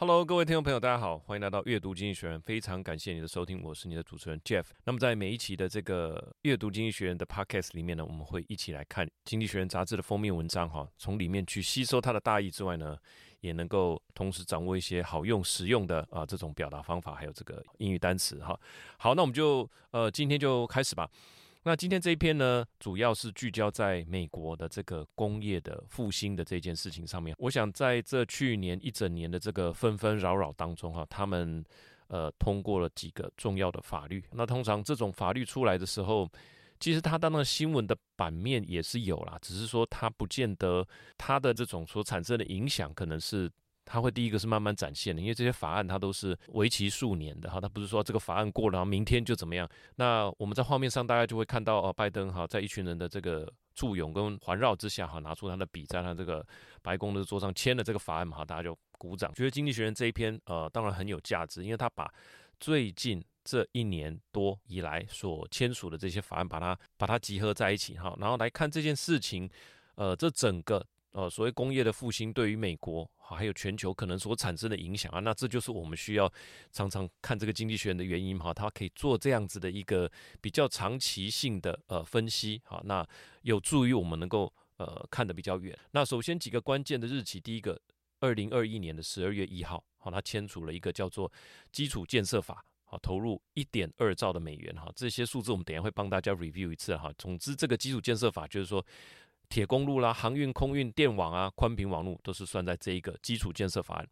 Hello，各位听众朋友，大家好，欢迎来到阅读经济学人。非常感谢你的收听，我是你的主持人 Jeff。那么在每一期的这个阅读经济学人的 Podcast 里面呢，我们会一起来看《经济学人》杂志的封面文章哈，从里面去吸收它的大意之外呢，也能够同时掌握一些好用、实用的啊这种表达方法，还有这个英语单词哈。好，那我们就呃今天就开始吧。那今天这一篇呢，主要是聚焦在美国的这个工业的复兴的这件事情上面。我想在这去年一整年的这个纷纷扰扰当中，哈，他们呃通过了几个重要的法律。那通常这种法律出来的时候，其实它当然新闻的版面也是有啦，只是说它不见得它的这种所产生的影响可能是。它会第一个是慢慢展现的，因为这些法案它都是为期数年的哈，它不是说这个法案过了，然后明天就怎么样。那我们在画面上大家就会看到，哦，拜登哈在一群人的这个簇拥跟环绕之下哈，拿出他的笔，在他这个白宫的桌上签了这个法案，哈，大家就鼓掌。觉得《经济学人》这一篇呃，当然很有价值，因为他把最近这一年多以来所签署的这些法案，把它把它集合在一起哈，然后来看这件事情，呃，这整个。呃，所谓工业的复兴对于美国还有全球可能所产生的影响啊，那这就是我们需要常常看这个经济学人的原因哈，它可以做这样子的一个比较长期性的呃分析哈，那有助于我们能够呃看得比较远。那首先几个关键的日期，第一个，二零二一年的十二月一号，好，他签署了一个叫做基础建设法，好，投入一点二兆的美元哈，这些数字我们等下会帮大家 review 一次哈。总之，这个基础建设法就是说。铁公路啦、航运、空运、电网啊、宽频网络都是算在这一个基础建设法案。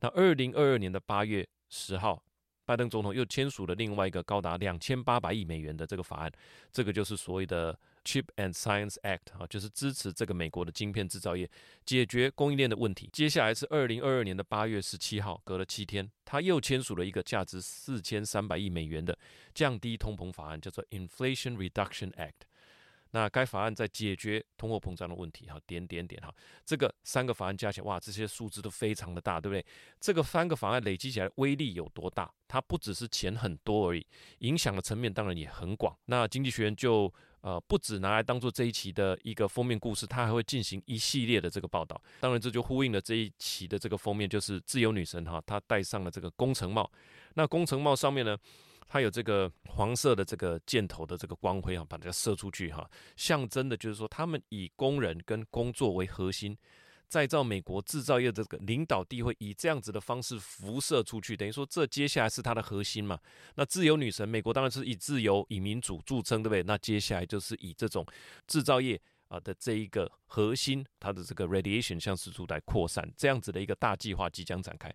那二零二二年的八月十号，拜登总统又签署了另外一个高达两千八百亿美元的这个法案，这个就是所谓的 Chip and Science Act 啊，就是支持这个美国的晶片制造业解决供应链的问题。接下来是二零二二年的八月十七号，隔了七天，他又签署了一个价值四千三百亿美元的降低通膨法案，叫做 Inflation Reduction Act。那该法案在解决通货膨胀的问题，哈，点点点，哈，这个三个法案加起来，哇，这些数字都非常的大，对不对？这个三个法案累积起来威力有多大？它不只是钱很多而已，影响的层面当然也很广。那经济学人就呃，不止拿来当做这一期的一个封面故事，它还会进行一系列的这个报道。当然，这就呼应了这一期的这个封面，就是自由女神哈，她戴上了这个工程帽。那工程帽上面呢，它有这个黄色的这个箭头的这个光辉啊，把它射出去哈，象征的就是说他们以工人跟工作为核心，再造美国制造业这个领导地位，以这样子的方式辐射出去，等于说这接下来是它的核心嘛。那自由女神，美国当然是以自由、以民主著称，对不对？那接下来就是以这种制造业啊的这一个核心，它的这个 radiation 向四处来扩散，这样子的一个大计划即将展开。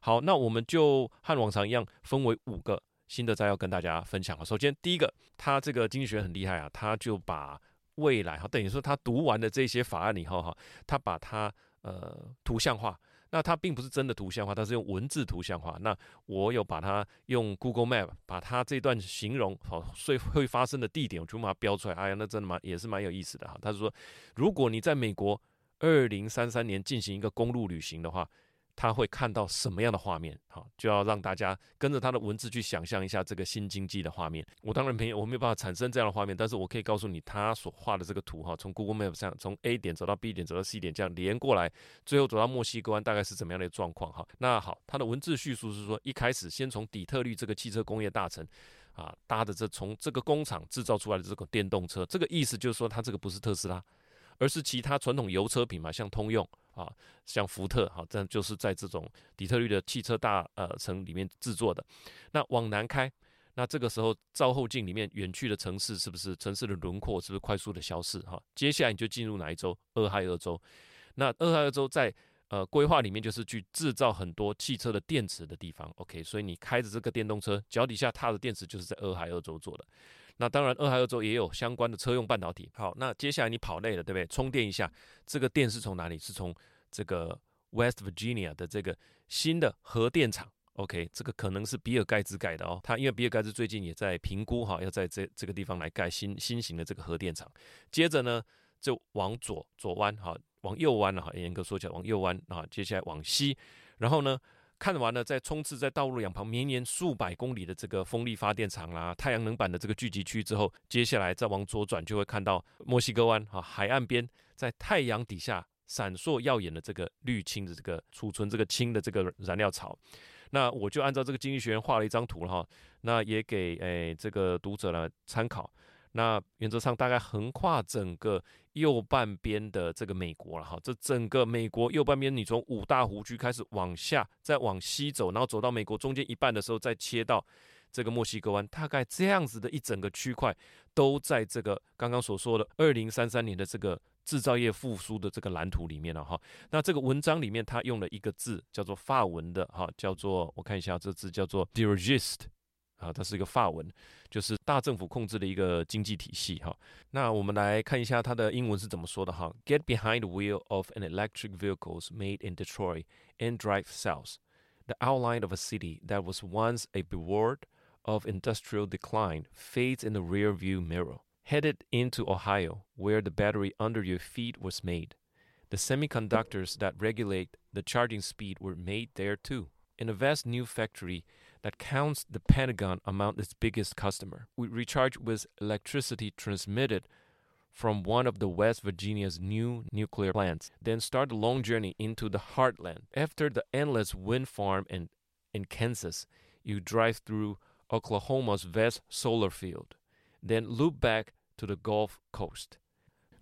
好，那我们就和往常一样，分为五个。新的摘要跟大家分享。首先第一个，他这个经济学很厉害啊，他就把未来哈，等于说他读完了这些法案以后哈，他把它呃图像化。那他并不是真的图像化，他是用文字图像化。那我有把它用 Google Map 把它这段形容好，所以会发生的地点，我就把它标出来。哎呀，那真的蛮也是蛮有意思的哈。他是说，如果你在美国二零三三年进行一个公路旅行的话。他会看到什么样的画面？好，就要让大家跟着他的文字去想象一下这个新经济的画面。我当然没有，我没有办法产生这样的画面，但是我可以告诉你，他所画的这个图哈，从 Google Map 上，从 A 点走到 B 点，走到 C 点，这样连过来，最后走到墨西哥湾，大概是怎么样的状况？哈，那好，他的文字叙述是说，一开始先从底特律这个汽车工业大城啊搭的这从这个工厂制造出来的这个电动车，这个意思就是说，它这个不是特斯拉，而是其他传统油车品牌，像通用。啊，像福特，好，这样就是在这种底特律的汽车大呃城里面制作的。那往南开，那这个时候照后镜里面远去的城市是不是城市的轮廓是不是快速的消失？哈，接下来你就进入哪一州？俄亥俄州。那俄亥俄州在呃规划里面就是去制造很多汽车的电池的地方。OK，所以你开着这个电动车，脚底下踏的电池就是在俄亥俄州做的。那当然，俄亥俄州也有相关的车用半导体。好，那接下来你跑累了，对不对？充电一下，这个电是从哪里？是从这个 West Virginia 的这个新的核电厂。OK，这个可能是比尔盖茨盖的哦。他因为比尔盖茨最近也在评估哈，要在这这个地方来盖新新型的这个核电厂。接着呢，就往左左弯哈，往右弯了哈，严格说起来往右弯啊。接下来往西，然后呢？看完了，在冲刺在道路两旁绵延数百公里的这个风力发电厂啦、太阳能板的这个聚集区之后，接下来再往左转，就会看到墨西哥湾啊海岸边，在太阳底下闪烁耀眼的这个绿氢的这个储存这个氢的这个燃料槽。那我就按照这个经济学人画了一张图了哈，那也给诶、这个读者呢参考。那原则上大概横跨整个右半边的这个美国了哈，这整个美国右半边，你从五大湖区开始往下，再往西走，然后走到美国中间一半的时候，再切到这个墨西哥湾，大概这样子的一整个区块，都在这个刚刚所说的二零三三年的这个制造业复苏的这个蓝图里面了哈。那这个文章里面他用了一个字叫做法文的哈，叫做我看一下这字叫做 “dirigist” 啊，它是一个法文，就是大政府控制的一个经济体系哈。那我们来看一下它的英文是怎么说的哈。Get behind the wheel of an electric vehicles made in Detroit and drive south. The outline of a city that was once a bulwark of industrial decline fades in the rearview mirror. Headed into Ohio, where the battery under your feet was made. The semiconductors that regulate the charging speed were made there too. In a vast new factory. that counts the Pentagon among its biggest customer. We recharge with electricity transmitted from one of the West Virginia's new nuclear plants, then start a long journey into the heartland. After the endless wind farm in, in Kansas, you drive through Oklahoma's vast solar field, then loop back to the Gulf Coast.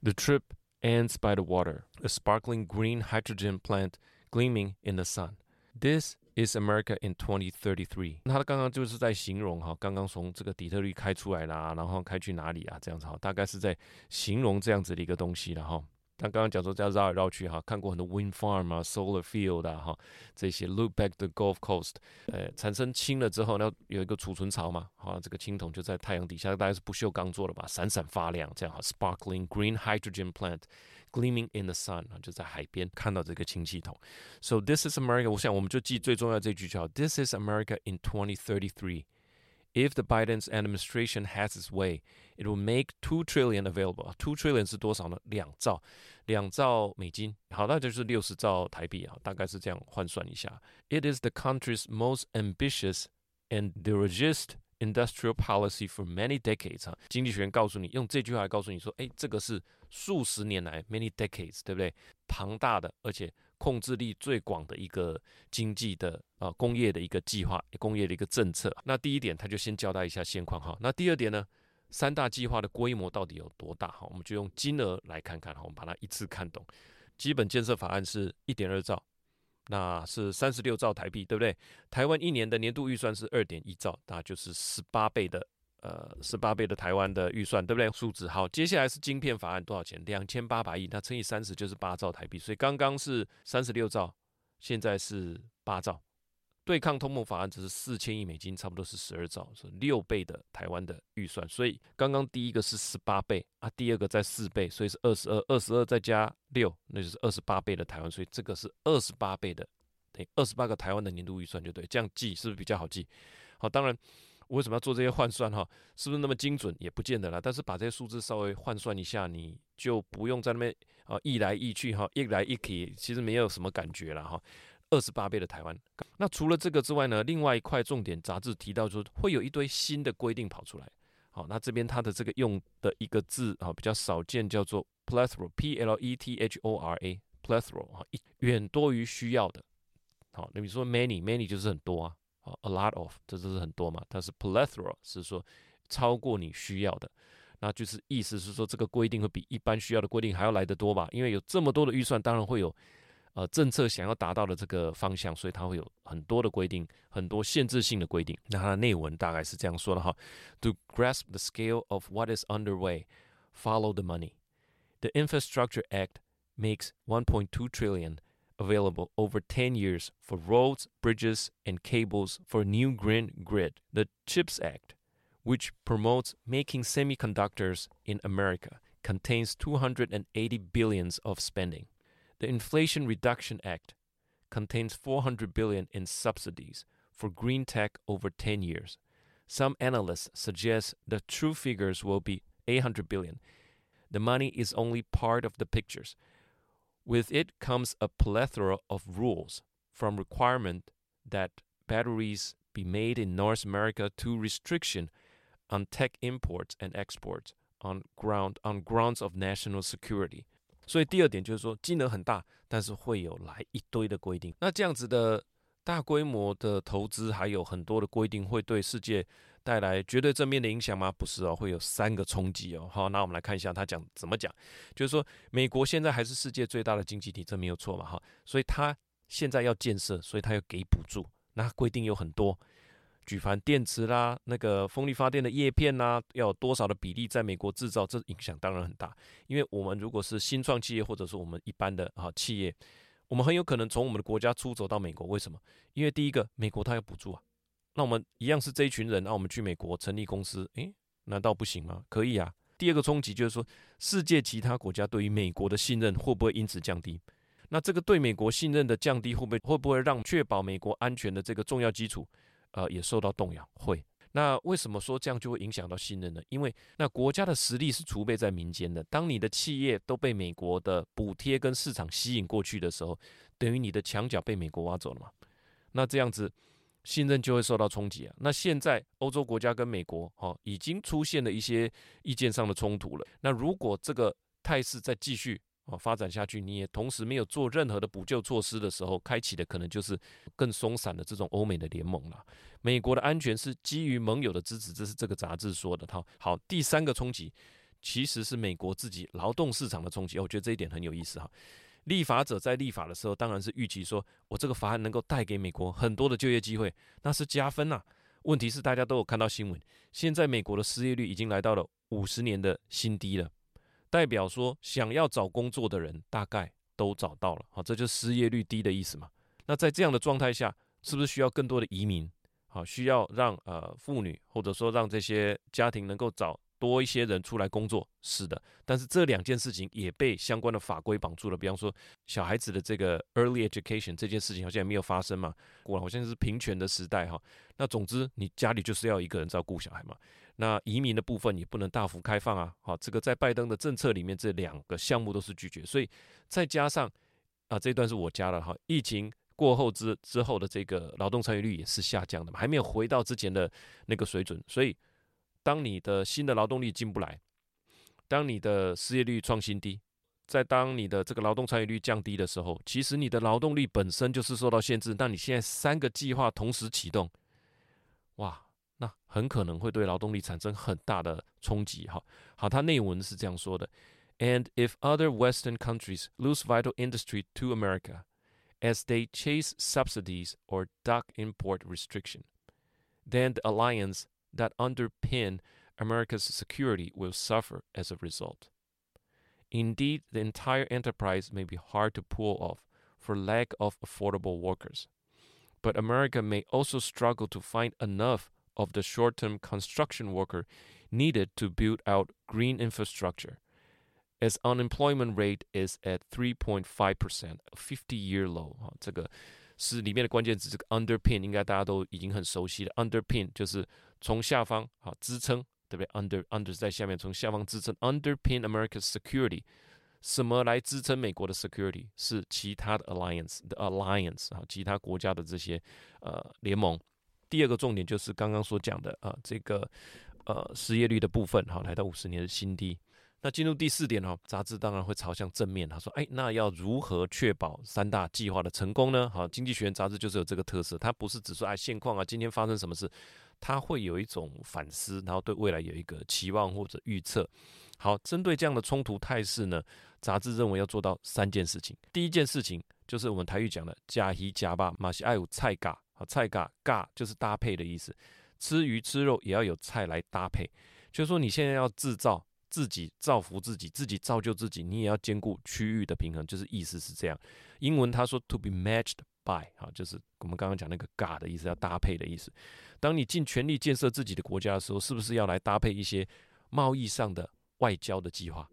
The trip ends by the water, a sparkling green hydrogen plant gleaming in the sun. This Is America in 2033？他刚刚就是在形容哈，刚刚从这个底特律开出来啦，然后开去哪里啊？这样子哈，大概是在形容这样子的一个东西了哈。他刚刚讲说这样绕来绕去哈，看过很多 wind farm 啊，solar field 啊哈，这些 look back the Gulf Coast，呃，产生氢了之后，那有一个储存槽嘛，好，这个氢桶就在太阳底下，大概是不锈钢做的吧，闪闪发亮，这样哈，sparkling green hydrogen plant。Gleaming in the sun 啊，就在海边看到这个氢气筒。So this is America。我想我们就记最重要这句叫 This is America in 2033. If the Biden's administration has its way, it will make two trillion available. Two trillion 是多少呢？两兆，两兆美金。好，那就是六十兆台币啊，大概是这样换算一下。It is the country's most ambitious and dirigist industrial policy for many decades 啊。经济学人告诉你，用这句话来告诉你说，哎，这个是。数十年来，many decades，对不对？庞大的，而且 控制力最广的一个经济的啊、工业的一个计划，工业的一个政策。那第一点，他就先交代一下现况哈。那第二点呢，三大计划的规模到底有多大哈？我们就用金额来看看哈，我们把它一次看懂。基本建设法案是一点二兆，那是三十六兆台币，对不对？台湾一年的年度预算是二点一兆，那就是十八倍的。呃，十八倍的台湾的预算，对不对？数字好，接下来是晶片法案多少钱？两千八百亿，那乘以三十就是八兆台币。所以刚刚是三十六兆，现在是八兆。对抗通膨法案只是四千亿美金，差不多是十二兆，是六倍的台湾的预算。所以刚刚第一个是十八倍啊，第二个在四倍，所以是二十二，二十二再加六，那就是二十八倍的台湾。所以这个是二十八倍的，等于二十八个台湾的年度预算就对。这样记是不是比较好记？好，当然。为什么要做这些换算？哈，是不是那么精准？也不见得啦。但是把这些数字稍微换算一下，你就不用在那边啊，一来一去哈，一来一去，其实没有什么感觉了哈。二十八倍的台湾。那除了这个之外呢，另外一块重点杂志提到说，会有一堆新的规定跑出来。好，那这边它的这个用的一个字啊，比较少见，叫做 plethora，p l e t h o r a，plethora 啊，远多于需要的。好，那比如说 many，many 就是很多啊。A lot of，这就是很多嘛。它是 plethora，是说超过你需要的，那就是意思是说这个规定会比一般需要的规定还要来得多吧？因为有这么多的预算，当然会有呃政策想要达到的这个方向，所以它会有很多的规定，很多限制性的规定。那它的内文大概是这样说的哈：To grasp the scale of what is underway, follow the money. The Infrastructure Act makes 1.2 trillion. Available over 10 years for roads, bridges, and cables for new green grid. The CHIPS Act, which promotes making semiconductors in America, contains 280 billions of spending. The Inflation Reduction Act contains 400 billion in subsidies for green tech over 10 years. Some analysts suggest the true figures will be 800 billion. The money is only part of the pictures. With it comes a plethora of rules, from requirement that batteries be made in North America to restriction on tech imports and exports on ground on grounds of national security. 所以第二点就是说，金额很大，但是会有来一堆的规定。那这样子的大规模的投资，还有很多的规定，会对世界 带来绝对正面的影响吗？不是哦，会有三个冲击哦。好，那我们来看一下他讲怎么讲，就是说美国现在还是世界最大的经济体，这没有错嘛？哈，所以他现在要建设，所以他要给补助，那规定有很多。举凡电池啦，那个风力发电的叶片啦，要多少的比例在美国制造，这影响当然很大。因为我们如果是新创企业，或者是我们一般的啊企业，我们很有可能从我们的国家出走到美国。为什么？因为第一个，美国它要补助啊。那我们一样是这一群人，那我们去美国成立公司，诶，难道不行吗？可以啊。第二个冲击就是说，世界其他国家对于美国的信任会不会因此降低？那这个对美国信任的降低，会不会会不会让确保美国安全的这个重要基础？呃，也受到动摇，会。那为什么说这样就会影响到信任呢？因为那国家的实力是储备在民间的。当你的企业都被美国的补贴跟市场吸引过去的时候，等于你的墙角被美国挖走了嘛。那这样子信任就会受到冲击啊。那现在欧洲国家跟美国哦，已经出现了一些意见上的冲突了。那如果这个态势再继续，啊，发展下去，你也同时没有做任何的补救措施的时候，开启的可能就是更松散的这种欧美的联盟了。美国的安全是基于盟友的支持，这是这个杂志说的。好，好，第三个冲击其实是美国自己劳动市场的冲击。我觉得这一点很有意思哈。立法者在立法的时候，当然是预期说我这个法案能够带给美国很多的就业机会，那是加分呐。问题是大家都有看到新闻，现在美国的失业率已经来到了五十年的新低了。代表说，想要找工作的人大概都找到了，好，这就是失业率低的意思嘛。那在这样的状态下，是不是需要更多的移民？好，需要让呃妇女或者说让这些家庭能够找多一些人出来工作？是的，但是这两件事情也被相关的法规绑住了。比方说，小孩子的这个 early education 这件事情好像也没有发生嘛，过了好像是平权的时代哈。那总之，你家里就是要一个人照顾小孩嘛。那移民的部分也不能大幅开放啊，好，这个在拜登的政策里面，这两个项目都是拒绝，所以再加上啊，这一段是我加的哈，疫情过后之之后的这个劳动参与率也是下降的嘛，还没有回到之前的那个水准，所以当你的新的劳动力进不来，当你的失业率创新低，在当你的这个劳动参与率降低的时候，其实你的劳动力本身就是受到限制，那你现在三个计划同时启动，哇！那很可能会对劳动力产生很大的冲击。哈，好，它内文是这样说的：And if other Western countries lose vital industry to America as they chase subsidies or duck import restriction, then the alliance that underpin America's security will suffer as a result. Indeed, the entire enterprise may be hard to pull off for lack of affordable workers, but America may also struggle to find enough of the short-term construction worker needed to build out green infrastructure, as unemployment rate is at 3.5%, a 50-year low。哈，这个是里面的关键词，这个 underpin 应该大家都已经很熟悉了。underpin 就是 从下方啊支撑，对不对？under under 在下面，从下方支撑。underpin America's security，什么来支撑美国的 security？是其他的 alliance 的 alliance 啊，其他国家的这些呃联盟。第二个重点就是刚刚所讲的啊，这个呃失业率的部分哈，来到五十年的新低。那进入第四点哈，杂志当然会朝向正面，他说，哎，那要如何确保三大计划的成功呢？好，经济学人杂志就是有这个特色，它不是只说哎现况啊，今天发生什么事，它会有一种反思，然后对未来有一个期望或者预测。好，针对这样的冲突态势呢，杂志认为要做到三件事情。第一件事情就是我们台语讲的“甲鱼甲巴马西爱有菜嘎”。好，菜嘎嘎就是搭配的意思，吃鱼吃肉也要有菜来搭配。就是说，你现在要制造自己造福自己，自己造就自己，你也要兼顾区域的平衡，就是意思是这样。英文他说 to be matched by，好，就是我们刚刚讲那个嘎的意思，要搭配的意思。当你尽全力建设自己的国家的时候，是不是要来搭配一些贸易上的外交的计划？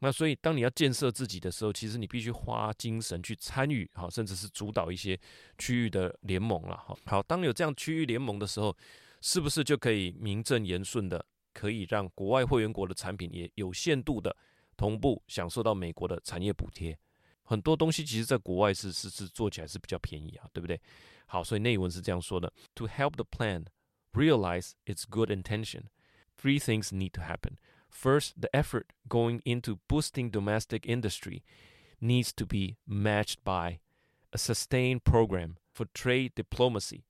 那所以，当你要建设自己的时候，其实你必须花精神去参与，好，甚至是主导一些区域的联盟了，好。好，当有这样区域联盟的时候，是不是就可以名正言顺的，可以让国外会员国的产品也有限度的同步享受到美国的产业补贴？很多东西其实在国外是是是做起来是比较便宜啊，对不对？好，所以内文是这样说的：To help the plan realize its good intention, three things need to happen. First, the effort going into boosting domestic industry needs to be matched by a sustained program for trade diplomacy.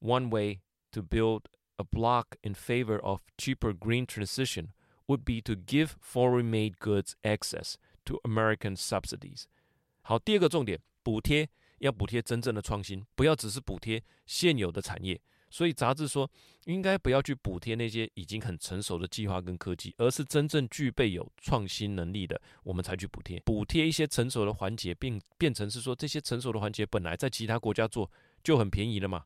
One way to build a bloc in favor of cheaper green transition would be to give foreign-made goods access to American subsidies. 好，第二个重点，补贴 要补贴真正的创新，不要只是补贴现有的产业。所以杂志说，应该不要去补贴那些已经很成熟的计划跟科技，而是真正具备有创新能力的，我们才去补贴。补贴一些成熟的环节，并变成是说，这些成熟的环节本来在其他国家做就很便宜了嘛，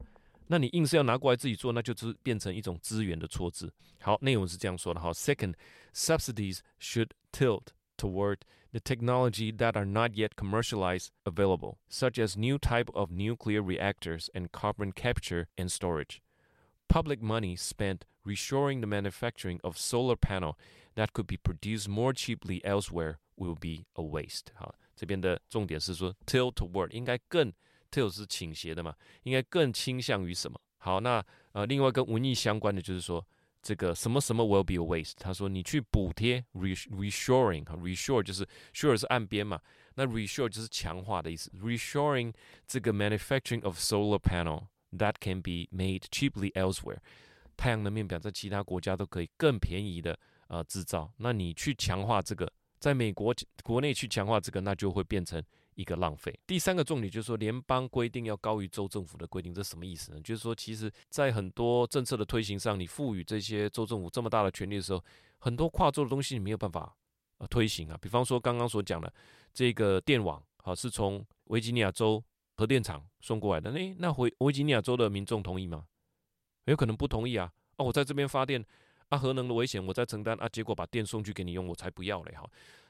那你硬是要拿过来自己做，那就是变成一种资源的错置。好，内容是这样说的哈。Second, subsidies should tilt toward the technology that are not yet commercialized available, such as new type of nuclear reactors and carbon capture and storage. Public money spent reshoring the manufacturing of solar panel that could be produced more cheaply elsewhere will be a waste. 好，这边的重点是说 tilt toward 应该更 tilt 是倾斜的嘛，应该更倾向于什么？好，那呃，另外跟文艺相关的就是说。 这个什么什么 will be a waste？他说你去补贴 reshoring 哈，reshore 就是 shore 是岸边嘛，那 reshore 就是强化的意思。reshoring 这个 manufacturing of solar panel that can be made cheaply elsewhere，太阳能面板在其他国家都可以更便宜的呃制造。那你去强化这个，在美国国内去强化这个，那就会变成。一个浪费。第三个重点就是说，联邦规定要高于州政府的规定，这什么意思呢？就是说，其实，在很多政策的推行上，你赋予这些州政府这么大的权力的时候，很多跨州的东西你没有办法呃推行啊。比方说，刚刚所讲的这个电网，好，是从维吉尼亚州核电厂送过来的，诶，那回维吉尼亚州的民众同意吗？有可能不同意啊。啊，我在这边发电，啊，核能的危险我在承担啊，结果把电送去给你用，我才不要嘞，哈。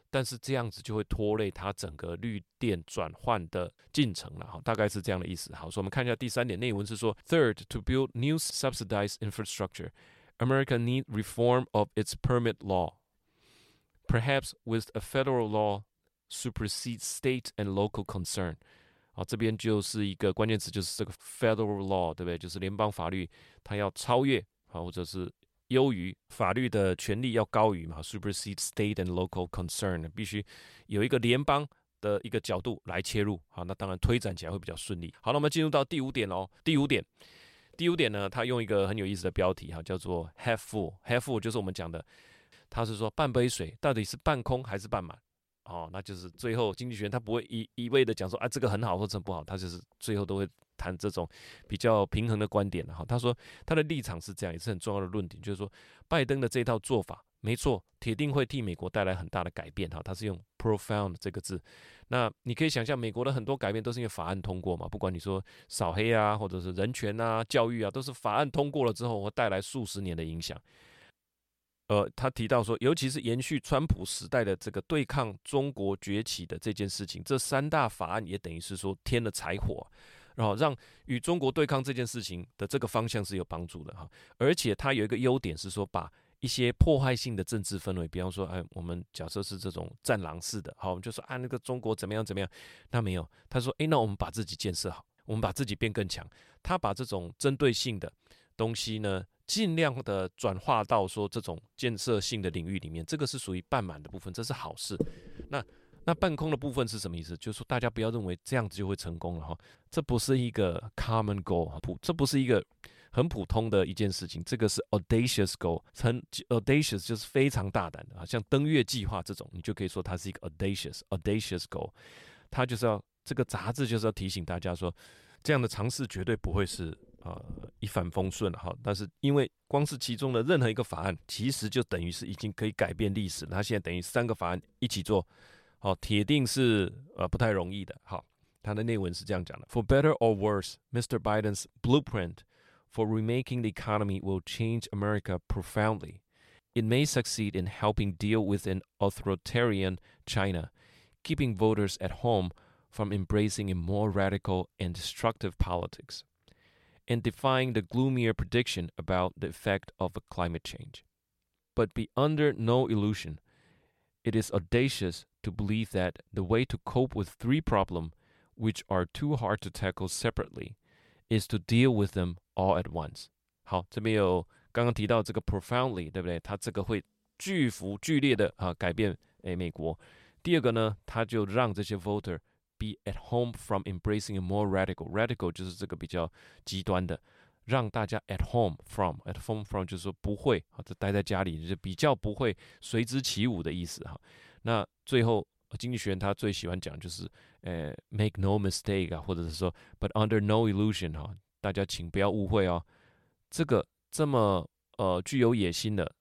但是这样子就会拖累它整个绿电转换的进程了哈，大概是这样的意思。好，所以我们看一下第三点内文是说，Third, to build new subsidized infrastructure, America need reform of its permit law, perhaps with a federal law supersede state and local concern。好，这边就是一个关键词，就是这个 federal law，对不对？就是联邦法律，它要超越，好，或者是。优于法律的权利要高于嘛，supersede state and local concern，必须有一个联邦的一个角度来切入，好，那当然推展起来会比较顺利。好，那我们进入到第五点哦。第五点，第五点呢，他用一个很有意思的标题哈，叫做 half full，half full 就是我们讲的，他是说半杯水到底是半空还是半满？哦，那就是最后经济学他不会一一味的讲说啊这个很好或者不好，他就是最后都会。谈这种比较平衡的观点哈，他说他的立场是这样，也是很重要的论点，就是说拜登的这套做法没错，铁定会替美国带来很大的改变哈。他是用 profound 这个字，那你可以想象，美国的很多改变都是因为法案通过嘛，不管你说扫黑啊，或者是人权啊、教育啊，都是法案通过了之后会带来数十年的影响。呃，他提到说，尤其是延续川普时代的这个对抗中国崛起的这件事情，这三大法案也等于是说添了柴火。然后让与中国对抗这件事情的这个方向是有帮助的哈，而且它有一个优点是说，把一些破坏性的政治氛围，比方说，哎，我们假设是这种战狼式的，好，我们就说啊，那个中国怎么样怎么样，那没有，他说，哎，那我们把自己建设好，我们把自己变更强，他把这种针对性的东西呢，尽量的转化到说这种建设性的领域里面，这个是属于半满的部分，这是好事。那。那半空的部分是什么意思？就是说，大家不要认为这样子就会成功了哈，这不是一个 common goal，普，这不是一个很普通的一件事情，这个是 audacious goal，很 audacious 就是非常大胆的啊，像登月计划这种，你就可以说它是一个 audacious audacious goal，它就是要这个杂志就是要提醒大家说，这样的尝试绝对不会是呃一帆风顺哈，但是因为光是其中的任何一个法案，其实就等于是已经可以改变历史，它现在等于三个法案一起做。好，铁定是呃不太容易的。好，他的内文是这样讲的：For better or worse, Mr. Biden's blueprint for remaking the economy will change America profoundly. It may succeed in helping deal with an authoritarian China, keeping voters at home from embracing a more radical and destructive politics, and defying the gloomier prediction about the effect of climate change. But be under no illusion. It is audacious to believe that the way to cope with three problems, which are too hard to tackle separately, is to deal with them all at once. 好，这边有刚刚提到这个 profoundly，对不对？它这个会 巨幅剧烈的啊改变诶美国。第二个呢，他就让这些 voter be at home from embracing a more radical radical 就是这个比较极端的，让大家 at home from at home from 就是说不会啊，这待在家里就比较不会随之起舞的意思哈。那最后经济学人他最喜欢讲就是呃 make no mistake 啊，或者是说 but under no illusion 哈，大家请不要误会哦，这个这么呃具有野心的。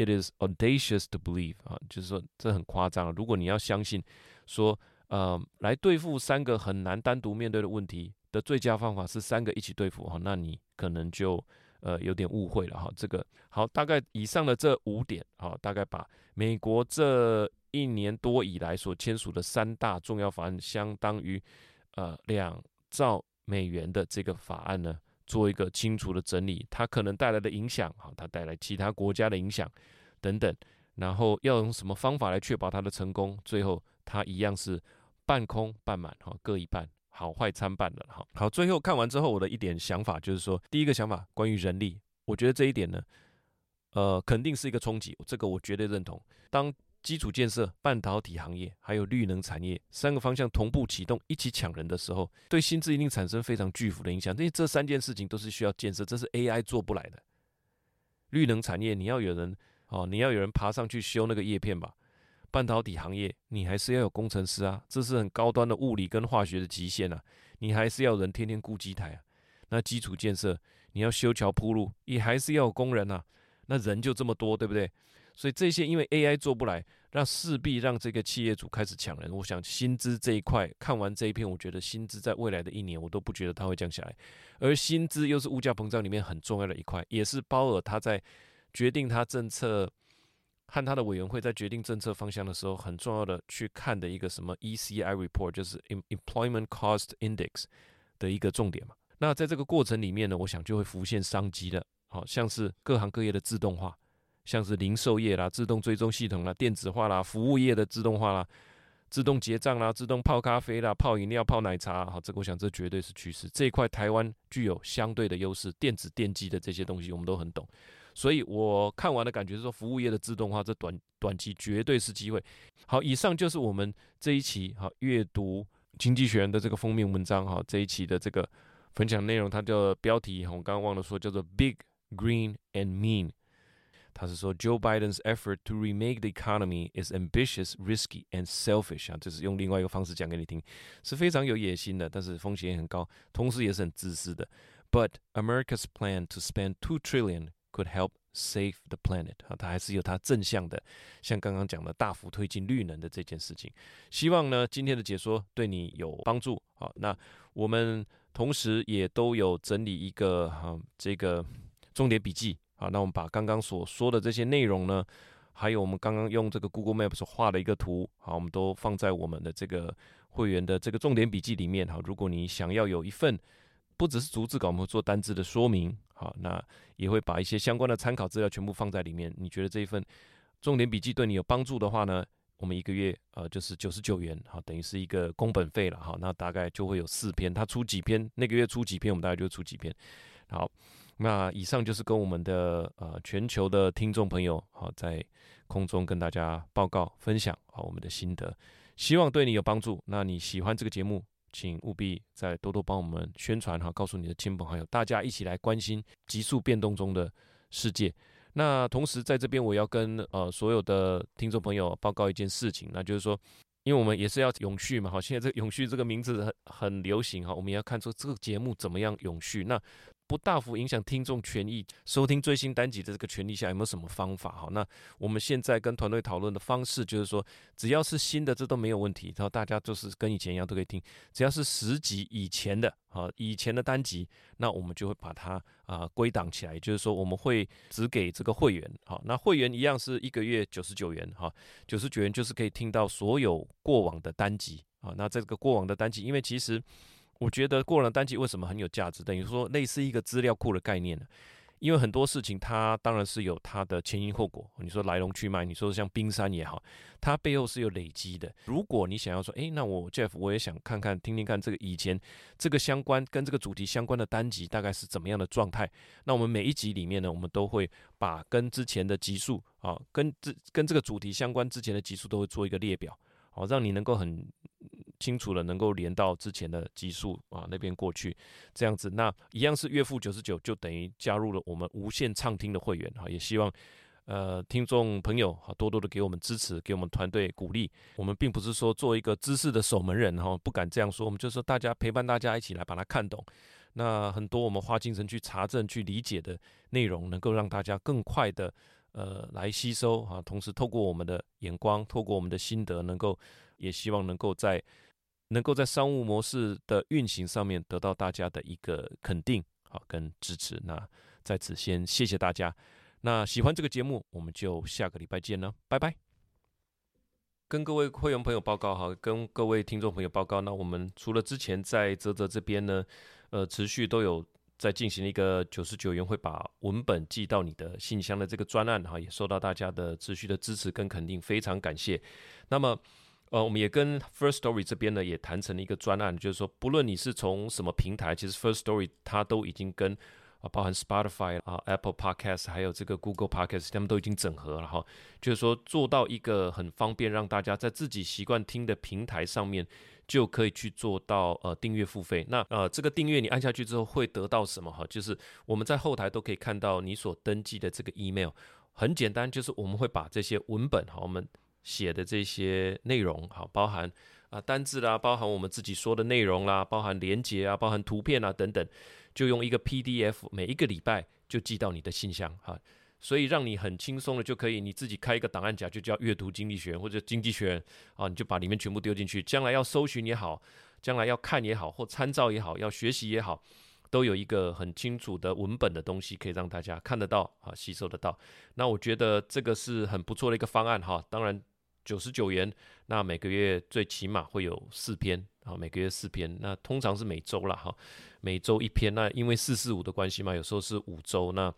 It is audacious to believe 啊，就是说这很夸张。如果你要相信说，呃，来对付三个很难单独面对的问题的最佳方法是三个一起对付哈，那你可能就呃有点误会了哈。这个好，大概以上的这五点啊，大概把美国这一年多以来所签署的三大重要法案，相当于呃两兆美元的这个法案呢。做一个清楚的整理，它可能带来的影响，哈，它带来其他国家的影响等等，然后要用什么方法来确保它的成功？最后它一样是半空半满，哈，各一半，好坏参半的，哈。好，最后看完之后，我的一点想法就是说，第一个想法关于人力，我觉得这一点呢，呃，肯定是一个冲击，这个我绝对认同。当基础建设、半导体行业还有绿能产业三个方向同步启动，一起抢人的时候，对薪资一定产生非常巨幅的影响。因为这三件事情都是需要建设，这是 AI 做不来的。绿能产业你要有人哦，你要有人爬上去修那个叶片吧。半导体行业你还是要有工程师啊，这是很高端的物理跟化学的极限啊，你还是要人天天顾机台啊。那基础建设你要修桥铺路，也还是要有工人啊。那人就这么多，对不对？所以这些因为 AI 做不来，让势必让这个企业主开始抢人。我想薪资这一块，看完这一篇，我觉得薪资在未来的一年，我都不觉得它会降下来。而薪资又是物价膨胀里面很重要的一块，也是鲍尔他在决定他政策和他的委员会在决定政策方向的时候，很重要的去看的一个什么 ECI report，就是 Employment Cost Index 的一个重点嘛。那在这个过程里面呢，我想就会浮现商机的，好像是各行各业的自动化。像是零售业啦、自动追踪系统啦、电子化啦、服务业的自动化啦、自动结账啦、自动泡咖啡啦、泡饮料、泡奶茶，好，这个我想这绝对是趋势。这一块台湾具有相对的优势，电子电机的这些东西我们都很懂，所以我看完的感觉是说，服务业的自动化这短短期绝对是机会。好，以上就是我们这一期好阅读经济学人的这个封面文章哈，这一期的这个分享内容，它的标题我刚刚忘了说，叫做 Big Green and Mean。他是说，Joe Biden's effort to remake the economy is ambitious, risky, and selfish 啊，就是用另外一个方式讲给你听，是非常有野心的，但是风险也很高，同时也是很自私的。But America's plan to spend two trillion could help save the planet 啊，它还是有它正向的，像刚刚讲的大幅推进绿能的这件事情。希望呢，今天的解说对你有帮助。好，那我们同时也都有整理一个哈、这个重点笔记。好，那我们把刚刚所说的这些内容呢，还有我们刚刚用这个 Google Maps 画的一个图，好，我们都放在我们的这个会员的这个重点笔记里面。好，如果你想要有一份不只是逐字稿，我们做单字的说明，好，那也会把一些相关的参考资料全部放在里面。你觉得这一份重点笔记对你有帮助的话呢，我们一个月呃就是九十九元，好，等于是一个工本费了，好，那大概就会有四篇，他出几篇，那个月出几篇，我们大概就出几篇，好。那以上就是跟我们的呃全球的听众朋友好，在空中跟大家报告分享好我们的心得，希望对你有帮助。那你喜欢这个节目，请务必再多多帮我们宣传哈，告诉你的亲朋好友，大家一起来关心急速变动中的世界。那同时在这边我要跟呃所有的听众朋友报告一件事情，那就是说，因为我们也是要永续嘛，好，现在这个永续这个名字很很流行哈，我们也要看出这个节目怎么样永续。那不大幅影响听众权益，收听最新单集的这个权利下，有没有什么方法？好，那我们现在跟团队讨论的方式就是说，只要是新的，这都没有问题。然后大家就是跟以前一样都可以听，只要是十集以前的，啊，以前的单集，那我们就会把它啊归档起来。就是说，我们会只给这个会员，好，那会员一样是一个月九十九元，哈，九十九元就是可以听到所有过往的单集，啊，那这个过往的单集，因为其实。我觉得过了单集为什么很有价值？等于说类似一个资料库的概念呢？因为很多事情它当然是有它的前因后果，你说来龙去脉，你说像冰山也好，它背后是有累积的。如果你想要说，诶，那我 Jeff 我也想看看听听看这个以前这个相关跟这个主题相关的单集大概是怎么样的状态，那我们每一集里面呢，我们都会把跟之前的集数啊，跟这跟这个主题相关之前的集数都会做一个列表，好，让你能够很。清楚了，能够连到之前的基数啊那边过去，这样子，那一样是月付九十九，就等于加入了我们无限畅听的会员哈。也希望呃听众朋友哈多多的给我们支持，给我们团队鼓励。我们并不是说做一个知识的守门人哈，不敢这样说。我们就是大家陪伴大家一起来把它看懂。那很多我们花精神去查证、去理解的内容，能够让大家更快的呃来吸收啊。同时透过我们的眼光，透过我们的心得，能够也希望能够在。能够在商务模式的运行上面得到大家的一个肯定，好跟支持。那在此先谢谢大家。那喜欢这个节目，我们就下个礼拜见了，拜拜。跟各位会员朋友报告哈，跟各位听众朋友报告。那我们除了之前在泽泽这边呢，呃，持续都有在进行一个九十九元会把文本寄到你的信箱的这个专案哈，也受到大家的持续的支持跟肯定，非常感谢。那么。呃，我们也跟 First Story 这边呢也谈成了一个专案，就是说，不论你是从什么平台，其实 First Story 它都已经跟啊，包含 Spotify 啊、Apple Podcast 还有这个 Google Podcast，他们都已经整合了哈。就是说，做到一个很方便，让大家在自己习惯听的平台上面就可以去做到呃订阅付费。那呃，这个订阅你按下去之后会得到什么哈？就是我们在后台都可以看到你所登记的这个 email，很简单，就是我们会把这些文本哈，我们。写的这些内容，好，包含啊单字啦，包含我们自己说的内容啦，包含连结啊，包含图片啊等等，就用一个 PDF，每一个礼拜就寄到你的信箱哈，所以让你很轻松的就可以你自己开一个档案夹，就叫阅读经济学或者经济学啊，你就把里面全部丢进去，将来要搜寻也好，将来要看也好，或参照也好，要学习也好，都有一个很清楚的文本的东西可以让大家看得到啊，吸收得到。那我觉得这个是很不错的一个方案哈，当然。九十九元，那每个月最起码会有四篇啊，每个月四篇，那通常是每周了哈，每周一篇。那因为四四五的关系嘛，有时候是五周那。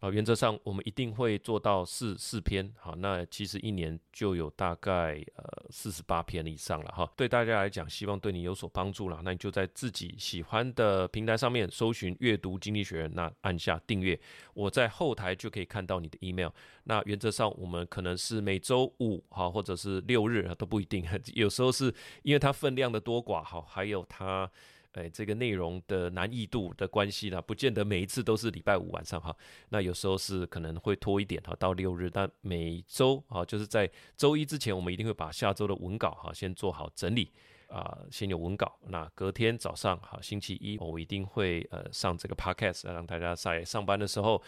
啊，原则上我们一定会做到四四篇，好，那其实一年就有大概呃四十八篇以上了哈。对大家来讲，希望对你有所帮助了，那你就在自己喜欢的平台上面搜寻“阅读经济学”，那按下订阅，我在后台就可以看到你的 email。那原则上我们可能是每周五哈，或者是六日都不一定，有时候是因为它分量的多寡哈，还有它。哎，这个内容的难易度的关系呢，不见得每一次都是礼拜五晚上哈。那有时候是可能会拖一点哈，到六日。但每周啊，就是在周一之前，我们一定会把下周的文稿哈先做好整理啊，先有文稿。那隔天早上哈，星期一我一定会呃上这个 podcast，让大家在上班的时候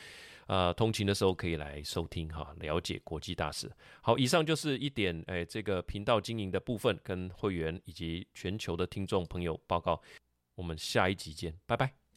啊，通勤的时候可以来收听哈，了解国际大事。好，以上就是一点哎，这个频道经营的部分，跟会员以及全球的听众朋友报告。我们下一集见，拜拜。